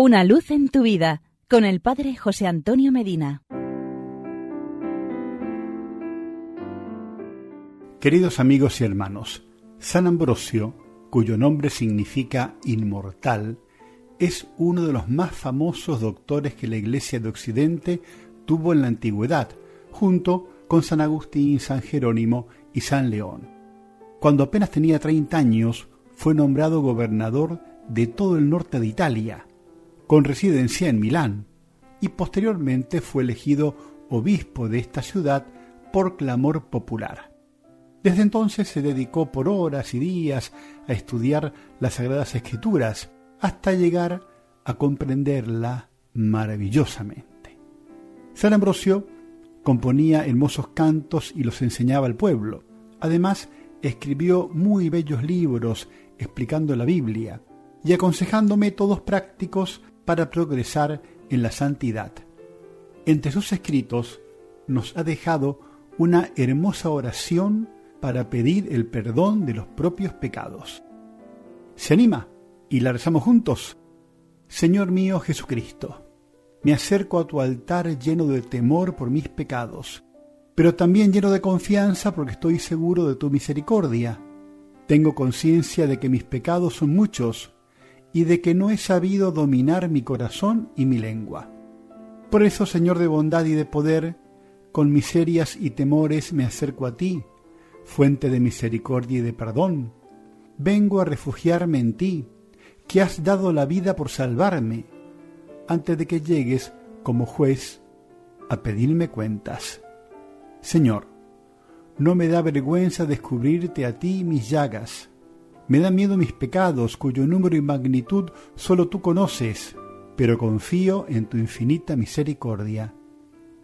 Una luz en tu vida con el Padre José Antonio Medina. Queridos amigos y hermanos, San Ambrosio, cuyo nombre significa inmortal, es uno de los más famosos doctores que la Iglesia de Occidente tuvo en la antigüedad, junto con San Agustín, San Jerónimo y San León. Cuando apenas tenía 30 años, fue nombrado gobernador de todo el norte de Italia, con residencia en Milán, y posteriormente fue elegido obispo de esta ciudad por clamor popular. Desde entonces se dedicó por horas y días a estudiar las Sagradas Escrituras hasta llegar a comprenderla maravillosamente. San Ambrosio componía hermosos cantos y los enseñaba al pueblo. Además, escribió muy bellos libros explicando la Biblia y aconsejando métodos prácticos para progresar en la santidad. Entre sus escritos nos ha dejado una hermosa oración para pedir el perdón de los propios pecados. ¿Se anima? Y la rezamos juntos. Señor mío Jesucristo, me acerco a tu altar lleno de temor por mis pecados, pero también lleno de confianza porque estoy seguro de tu misericordia. Tengo conciencia de que mis pecados son muchos y de que no he sabido dominar mi corazón y mi lengua. Por eso, Señor de bondad y de poder, con miserias y temores me acerco a ti, fuente de misericordia y de perdón. Vengo a refugiarme en ti, que has dado la vida por salvarme, antes de que llegues como juez a pedirme cuentas. Señor, no me da vergüenza descubrirte a ti mis llagas me da miedo mis pecados, cuyo número y magnitud solo tú conoces, pero confío en tu infinita misericordia.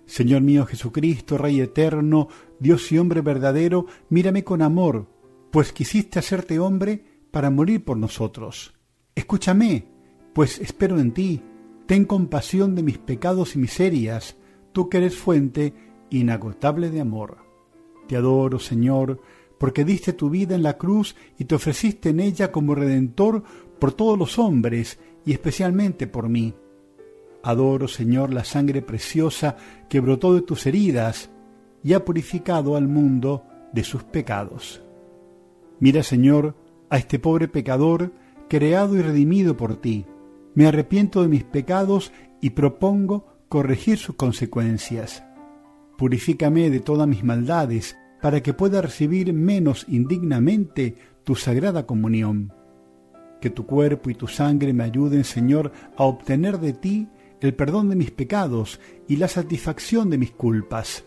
Señor mío Jesucristo, Rey eterno, Dios y hombre verdadero, mírame con amor, pues quisiste hacerte hombre para morir por nosotros. Escúchame, pues espero en ti. Ten compasión de mis pecados y miserias, tú que eres fuente inagotable de amor. Te adoro, Señor, porque diste tu vida en la cruz y te ofreciste en ella como redentor por todos los hombres y especialmente por mí. Adoro, Señor, la sangre preciosa que brotó de tus heridas y ha purificado al mundo de sus pecados. Mira, Señor, a este pobre pecador, creado y redimido por ti. Me arrepiento de mis pecados y propongo corregir sus consecuencias. Purifícame de todas mis maldades para que pueda recibir menos indignamente tu sagrada comunión. Que tu cuerpo y tu sangre me ayuden, Señor, a obtener de ti el perdón de mis pecados y la satisfacción de mis culpas.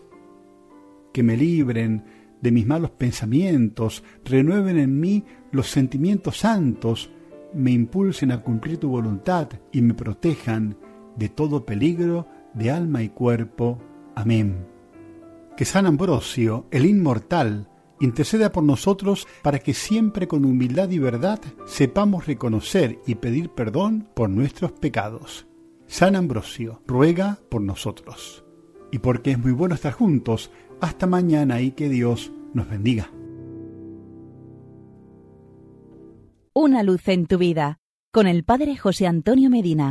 Que me libren de mis malos pensamientos, renueven en mí los sentimientos santos, me impulsen a cumplir tu voluntad y me protejan de todo peligro de alma y cuerpo. Amén que San Ambrosio, el inmortal, interceda por nosotros para que siempre con humildad y verdad sepamos reconocer y pedir perdón por nuestros pecados. San Ambrosio, ruega por nosotros. Y porque es muy bueno estar juntos, hasta mañana y que Dios nos bendiga. Una luz en tu vida, con el Padre José Antonio Medina.